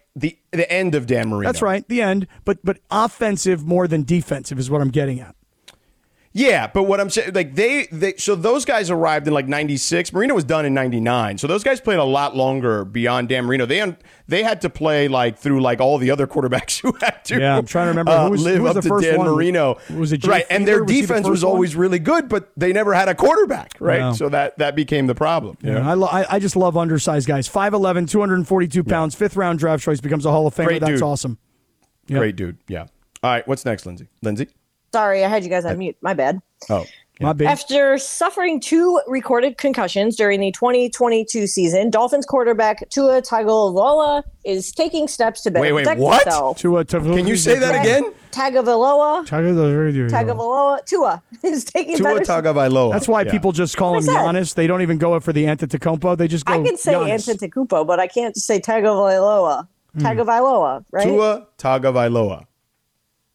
the end of Dan Marino. That's right, the end. But but offensive more than defensive is what I'm getting at. Yeah, but what I'm saying, like they, they, so those guys arrived in like '96. Marino was done in '99, so those guys played a lot longer beyond Dan Marino. They they had to play like through like all the other quarterbacks (laughs) who had to. Yeah, I'm trying to remember uh, who was, live who was up the to first Dan one? Marino. Was it Jay right? And their Was the defense first was one? always really good, but they never had a quarterback, right? Yeah. So that that became the problem. you Yeah. I, lo- I, I just love undersized guys. 5'11", 242 pounds, fifth round draft choice, becomes a Hall of Famer. Great That's dude. awesome. Yep. Great dude. Yeah. All right. What's next, Lindsay? Lindsay. Sorry, I had you guys on mute. My bad. Oh. My big. After suffering two recorded concussions during the 2022 season, Dolphins quarterback Tua Tagovailoa is taking steps to better Wait, wait, protect what? himself. Tua Can you say that again? Tagovailoa, Tagovailoa. Tagovailoa, Tua (laughs) is taking steps. Tua better. Tagovailoa. That's why Yeah. people just call him What I. Giannis. They don't even go for the Antetokounmpo. They just go I can say Giannis. Antetokounmpo, but I can't say Tagovailoa. Hmm. Tagovailoa, right? Tua Tagovailoa.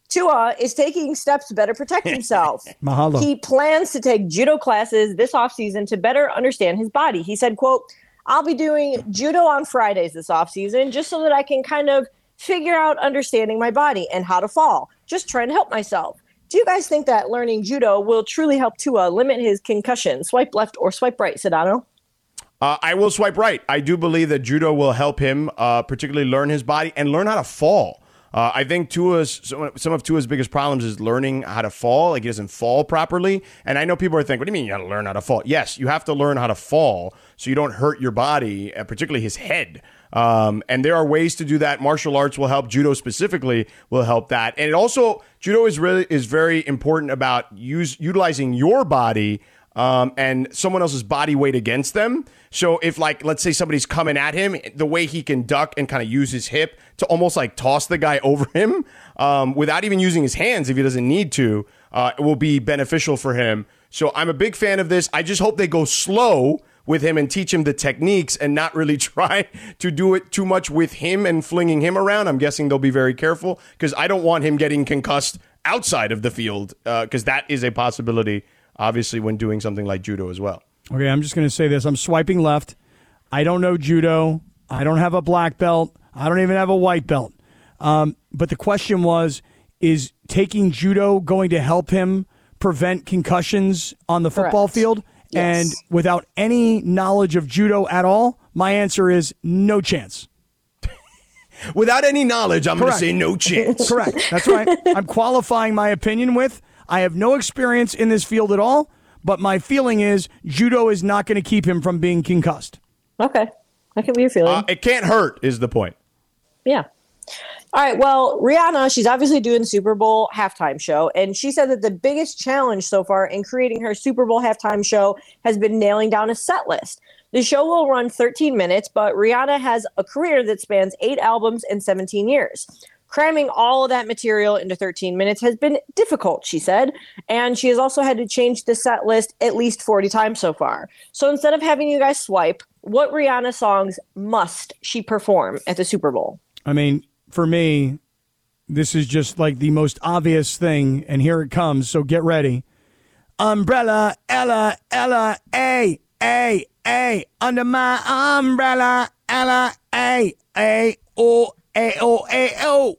Tua is taking steps to better protect (laughs) himself. Mahalo. He plans to take judo classes this offseason to better understand his body. He said, quote, I'll be doing judo on Fridays this offseason just so that I can kind of figure out understanding my body and how to fall. Just trying to help myself. Do you guys think that learning judo will truly help Tua limit his concussion? Swipe left or swipe right, Sedano? Uh, I will swipe right. I do believe that judo will help him, uh, particularly learn his body and learn how to fall. Uh, I think Tua's some of Tua's biggest problems is learning how to fall. Like he doesn't fall properly. And I know people are thinking, "What do you mean you got to learn how to fall?" Yes, you have to learn how to fall so you don't hurt your body, uh, particularly his head. Um, and there are ways to do that. Martial arts will help. Judo specifically will help that. And it also judo is really is very important about use utilizing your body um, and someone else's body weight against them. So if like let's say somebody's coming at him, the way he can duck and kind of use his hip to almost like toss the guy (laughs) over him um, without even using his hands if he doesn't need to, uh, will be beneficial for him. So I'm a big fan of this. I just hope they go slow with him and teach him the techniques and not really (laughs) try to do it too much with him and flinging him around. I'm guessing they'll be very careful because I don't want him getting concussed outside of the field because that is a possibility, obviously, when doing something like judo as well. Okay, I'm just going to say this. I'm swiping left. I don't know judo. I don't have a black belt. I don't even have a white belt. Um, but the question was is taking judo going to help him prevent concussions on the football Correct. field? Yes. And without any knowledge of judo at all, my answer is no chance. (laughs) Without any knowledge, I'm going to say no (laughs) chance. Correct. That's right. I'm qualifying my opinion with I have no experience in this field at all, but my feeling is judo is not going to keep him from being concussed. Okay. I can be your feeling. Uh, it can't hurt, is the point. Yeah. All right. Well, Rihanna, she's obviously doing the Super Bowl halftime show, and she said that the biggest challenge so far in creating her Super Bowl halftime show has been nailing down a set list. The show will run 13 minutes, but Rihanna has a career that spans eight albums and 17 years. Cramming all of that material into 13 minutes has been difficult, she said, and she has also had to change the set list at least 40 times so far. So instead of having you guys swipe, what Rihanna songs must she perform at the Super Bowl? I mean, for me, this is just like the most obvious thing, and here it comes. So get ready. Umbrella, Ella, Ella, A, A, A, under my umbrella, Ella, A, A, O, A, O, A, O.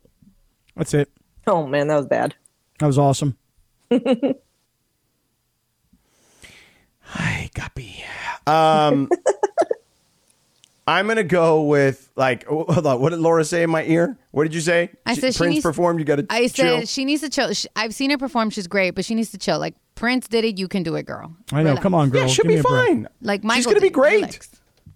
That's it. Oh man, that was bad. That was awesome. (laughs) Hi, Guppy. Um, (laughs) I'm gonna go with like. Hold on. What did Laura say in my ear? What did you say? I said she Prince needs- performed. You got to. I chill. said she needs to chill. She, I've seen her perform. She's great, but she needs to chill. Like Prince did it. You can do it, girl. I know. Relax. Come on, girl. Yeah, she'll Give be me break. fine. Like Michael. she's gonna be great. Relax.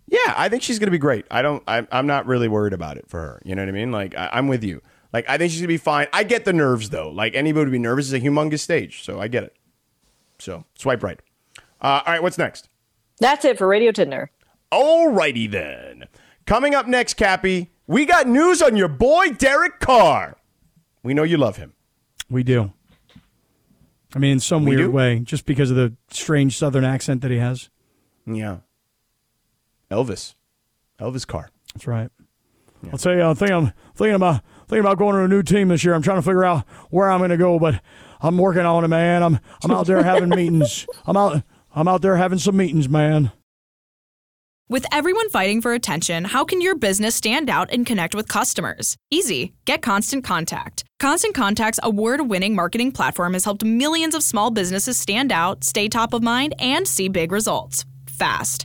Yeah, I think she's gonna be great. I don't. I'm, I'm not really worried about it for her. You know what I mean? Like I, I'm with you. Like I think she's gonna be fine. I get the nerves though. Like anybody would be nervous. It's a humongous stage, so I get it. So swipe right. Uh, all right, what's next? That's it for Radio Tinder. Alrighty then. Coming up next, Kappy, we got news on your boy Derek Carr. We know you love him. We do. I mean, in some We weird do? way, just because of the strange Southern accent that he has. Yeah. Elvis. Elvis Carr. That's right. I'll tell you, I think I'm thinking about thinking about going to a new team this year. I'm trying to figure out where I'm going to go, but I'm working on it, man. I'm I'm out there having (laughs) meetings. I'm out I'm out there having some meetings, man. With everyone fighting for attention, how can your business stand out and connect with customers? Easy. Get Constant Contact. Constant Contact's award winning marketing platform has helped millions of small businesses stand out, stay top of mind, and see big results fast.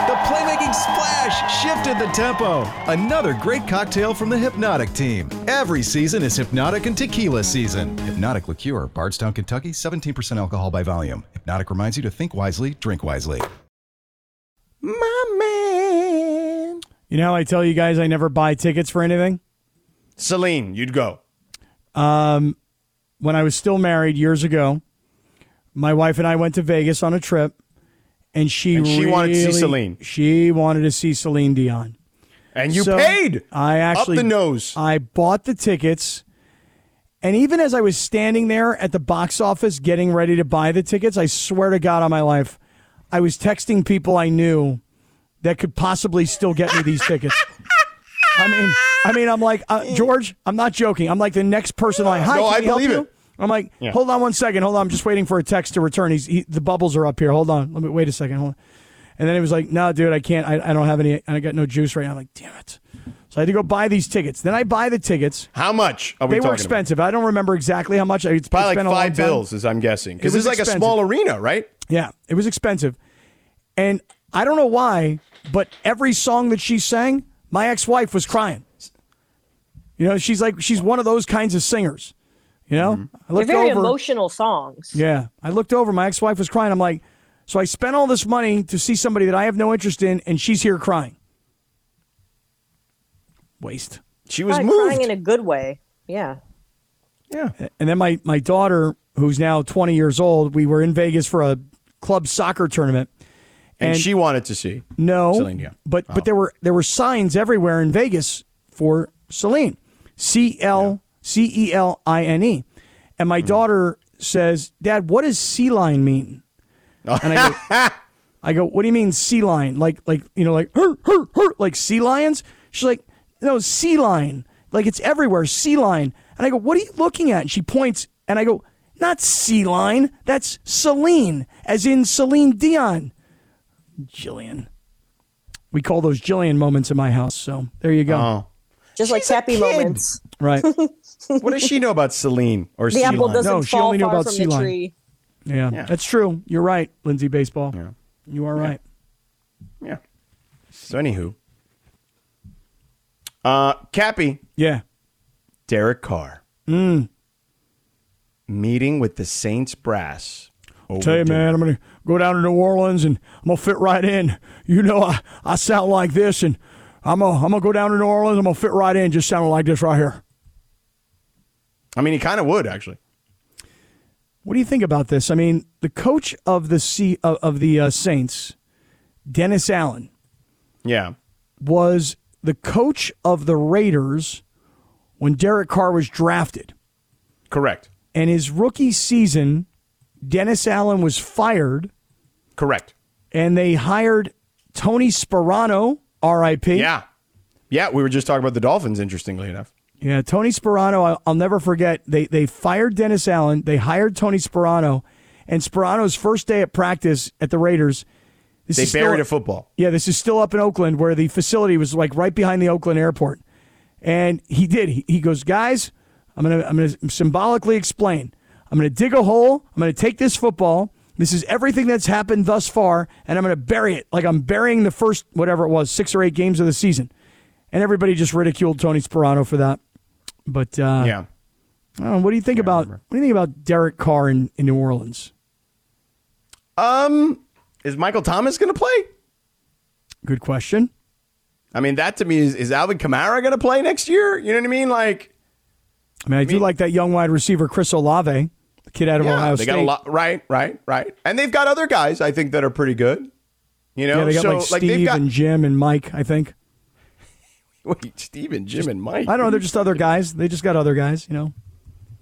The playmaking splash shifted the tempo. Another great cocktail from the Hypnotic team. Every season is Hypnotic and Tequila season. Hypnotic Liqueur, Bardstown, Kentucky, 17% alcohol by volume. Hypnotic reminds you to think wisely, drink wisely. My man. You know I tell you guys I never buy tickets for anything? Celine, you'd go. Um, when I was still married years ago, my wife and I went to Vegas on a trip, and she And she wanted to see Celine. She wanted to see Celine Dion. And you So, paid. I actually Up the nose. I bought the tickets, and even as I was standing there at the box office getting ready to buy the tickets, I swear to God on my life, I was texting people I knew that could possibly still get me these tickets. I mean, I mean, I'm like uh, George. I'm not joking. I'm like the next person. Like, hi, No, I believe you? I'm like, Yeah. hold on one second. Hold on. I'm just waiting for a text to return. He's he, the bubbles are up here. Hold on. Let me wait a second. Hold on. And then he was like, no, dude, I can't. I, I don't have any. I got no juice right now. I'm like, damn it. So I had to go buy these tickets. Then I buy the tickets. How much are we They were expensive. I don't remember exactly how much. It's About? Probably it's like five bills, as I'm guessing. Because it's like a small arena, right? Yeah, it was expensive. And I don't know why, but every song that she sang, my ex-wife was crying. You know, she's like she's one of those kinds of singers. You know, Mm-hmm. I They're looked very over. emotional songs. Yeah, I looked over. My ex-wife was crying. I'm like, so I spent all this money to see somebody that I have no interest in, and she's here crying. Waste. She was Probably moved. crying in a good way. Yeah. yeah. And then my my daughter, who's now 20 years old, we were in Vegas for a club soccer tournament. And, And- she wanted to see. No, Celine Dion. but Oh. but there were there were signs everywhere in Vegas for Celine. C L C E L I N E. And my daughter says, Dad, what does sea line mean? Oh. And I go, (laughs) I go, what do you mean sea lion? Like, like you know, like her, her, her, like sea lions? She's like, no, sea lion. Like it's everywhere, sea lion. And I go, what are you looking at? And she points, and I go, not sea lion. That's Celine, as in Celine Dion. Jillian. We call those Jillian moments in my house. So there you go. Oh. Just like She's a happy moments. Right. (laughs) (laughs) What does she know about Celine or The sea apple lion? doesn't No, she fall only knew far about from sea the lion. tree. Yeah, Yeah. that's true. You're right, Lindsay Baseball. Yeah. You are right. Yeah. So anywho, uh, Kappy, Yeah. Derek Carr, Mm. meeting with the Saints brass. over Tell you, dinner. man, I'm gonna go down to New Orleans and I'm gonna fit right in. You know, I, I sound like this, and I'm gonna I'm gonna go down to New Orleans. I'm gonna fit right in, just sounding like this right here. I mean, he kind of would actually. What do you think about this? I mean, the coach of the C, of, of the uh, Saints, Dennis Allen, Yeah. was the coach of the Raiders when Derek Carr was drafted. Correct. And his rookie season, Dennis Allen was fired, Correct. and they hired Tony Sparano, R.I.P. Yeah. Yeah. We were just talking about the Dolphins. Interestingly enough. Yeah, Tony Sparano, I'll never forget. They they fired Dennis Allen. They hired Tony Sparano, and Sparano's first day at practice at the Raiders. This They is still- buried a football. Yeah, this is still up in Oakland, where the facility was like right behind the Oakland airport. And he did. He, he goes, guys, I'm gonna I'm gonna symbolically explain. I'm gonna dig a hole. I'm gonna take this football. This is everything that's happened thus far, and I'm gonna bury it like I'm burying the first whatever it was, six or eight games of the season. And everybody just ridiculed Tony Sparano for that. But uh, Yeah. I don't know, what do you think about what do you think about Derek Carr in, in New Orleans? Um, is Michael Thomas going to play? Good question. I mean, that to me is is Alvin Kamara going to play next year? You know what I mean? Like, I mean, I, do like that young wide receiver Chris Olave, the kid out of yeah, Ohio they State. got a lot. Right, right, right. And they've got other guys I think that are pretty good. You know, yeah, they got so like Steve got and Jim and Mike. I think. (laughs) wait, Steve and Jim and Mike. I don't know. They're just other guys. They just got other guys. You know,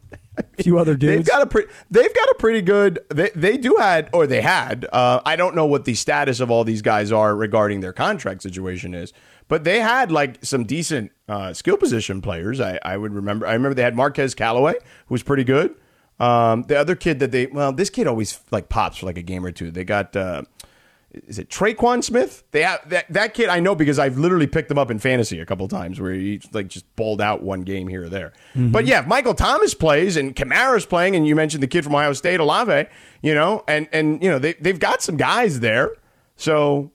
(laughs) a few other dudes. They've got a pretty. They've got a pretty good. They they do had or they had. Uh, I don't know what the status of all these guys are regarding their contract situation is, but they had like some decent uh, skill position players. I, I would remember. I remember they had Marquez Callaway, who was pretty good. Um, the other kid that they well, this kid always like pops for like a game or two. They got. Uh, is it Tre'Quan Smith? They have that that kid I know because I've literally picked him up in fantasy a couple times where he like just bowled out one game here or there. Mm-hmm. But yeah, if Michael Thomas plays and Kamara's playing, and you mentioned the kid from Ohio State, Olave, you know, and and you know they they've got some guys there. So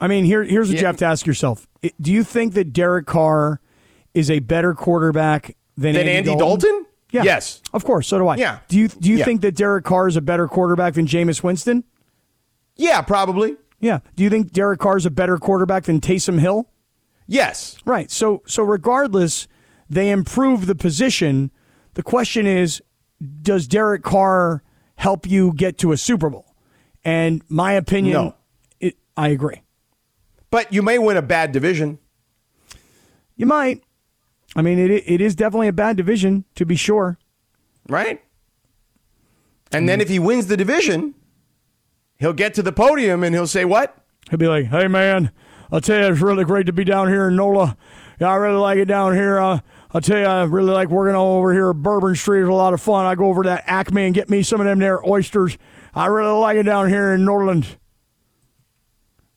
I mean, here here's what you have to ask yourself: Do you think that Derek Carr is a better quarterback than, then Andy Dalton? Yeah. Yes. Of course. So do I. Yeah. Do you do you Yeah. think that Derek Carr is a better quarterback than Jameis Winston? Yeah, probably. Yeah. Do you think Derek Carr is a better quarterback than Taysom Hill? Yes. Right. So so regardless, they improve the position. The question is, does Derek Carr help you get to a Super Bowl? And my opinion, No. it, I agree. But you may win a bad division. You might. I mean, it it is definitely a bad division to be sure. right? And then mm-hmm. if he wins the division, he'll get to the podium and he'll say, "What? He'll be like, "Hey, man, I'll tell you, it's really great to be down here in NOLA. Yeah, I really like it down here. Uh, I'll tell you, I really like working all over here at Bourbon Street. It's a lot of fun. I go over to that Acme and get me some of them there oysters. I really like it down here in Norland.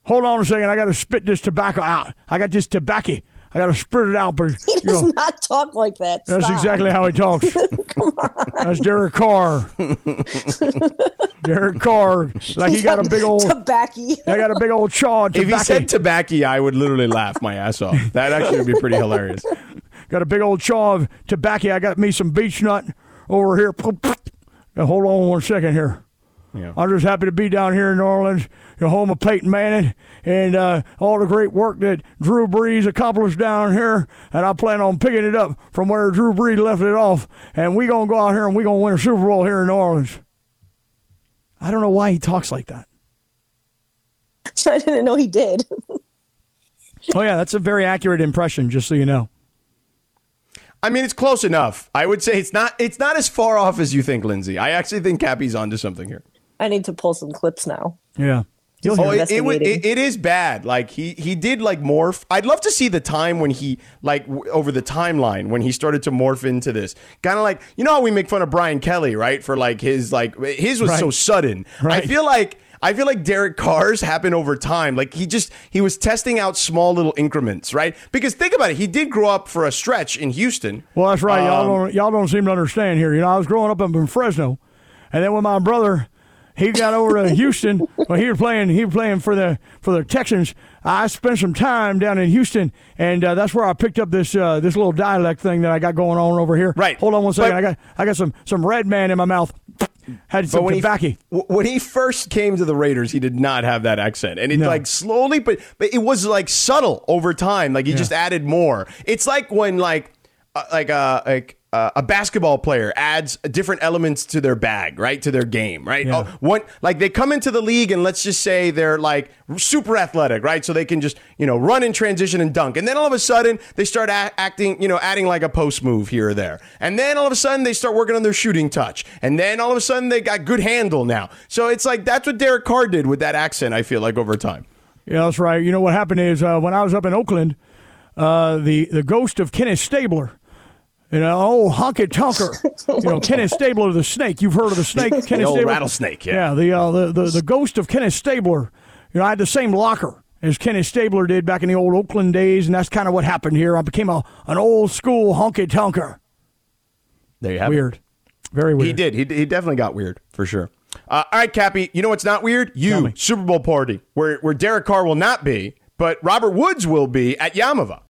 Hold on a second. I got to spit this tobacco out. I got this tobacco. I got to spit it out. But (laughs) He you does know, not talk like that. that's exactly how he talks. (laughs) Come on. That's Derek Carr. (laughs) Derek Carr, like he got a big old, tobacco. I got a big old chaw. of If he said tobacco, I would literally laugh my ass off. That actually would be pretty hilarious. Got a big old chaw of tobacco. I got me some beech nut over here. Now, hold on one second here. Yeah. I'm just happy to be down here in New Orleans, the home of Peyton Manning, and uh, all the great work that Drew Brees accomplished down here. And I plan on picking it up from where Drew Brees left it off. And we're gonna go out here and we're gonna win a Super Bowl here in New Orleans. I don't know why he talks like that. (laughs) I didn't know he did. Oh yeah, that's a very accurate impression. Just so you know. I mean, it's close enough. I would say it's not. It's not as far off as you think, Lindsay. I actually think Kappy's onto something here. I need to pull some clips now. Yeah. Oh, it, it, would- it, it is bad. Like he he did like morph. I'd love to see the time when he like w- over the timeline when he started to morph into this. Kind of like you know how we make fun of Brian Kelly, right? For like his like his was so Right. sudden. I feel like I feel like Derek Carr's happened over time. Like he just he was testing out small little increments, right? Because think about it, he did grow up for a stretch in Houston. Well, that's right. Um, y'all don't y'all don't seem to understand here. You know, I was growing up up in Fresno, and then when my brother he got over to Houston, well, he was playing he was playing for the for the Texans. I spent some time down in Houston, and uh, that's where I picked up this uh, this little dialect thing that I got going on over here. Right. Hold on one second. But- I got I got some some red man in my mouth. Had some when he, tobacco. when he first came to the Raiders, he did not have that accent, and it No. like slowly, but but it was like subtle over time. Like he just added more. It's like when like uh, like uh, like uh, a basketball player adds different elements to their bag, right? To their game, right? Yeah. Oh, one like they come into the league and let's just say they're like super athletic, right? So they can just you know run in transition and dunk, and then all of a sudden they start a- acting, you know, adding like a post move here or there, and then all of a sudden they start working on their shooting touch, and then all of a sudden they got good handle now. So it's like that's what Derek Carr did with that accent. I feel like over time. Yeah, that's right. You know what happened is uh, when I was up in Oakland, uh, the the ghost of Kenneth Stabler, you know, old honky tonker, (laughs) you know, Kenneth Stabler the snake. You've heard of the snake, Kenneth the old Stabler, rattlesnake, yeah. yeah. The, uh, the the the ghost of Kenneth Stabler. You know, I had the same locker as Kenneth Stabler did back in the old Oakland days, and that's kind of what happened here. I became a an old school honky tonker. There you have it. Weird, very weird. He did. He, he definitely got weird for sure. Uh, all right, Kappy. You know what's not weird? You. Super Bowl party where where Derek Carr will not be, but Robert Woods will be at Yaamava.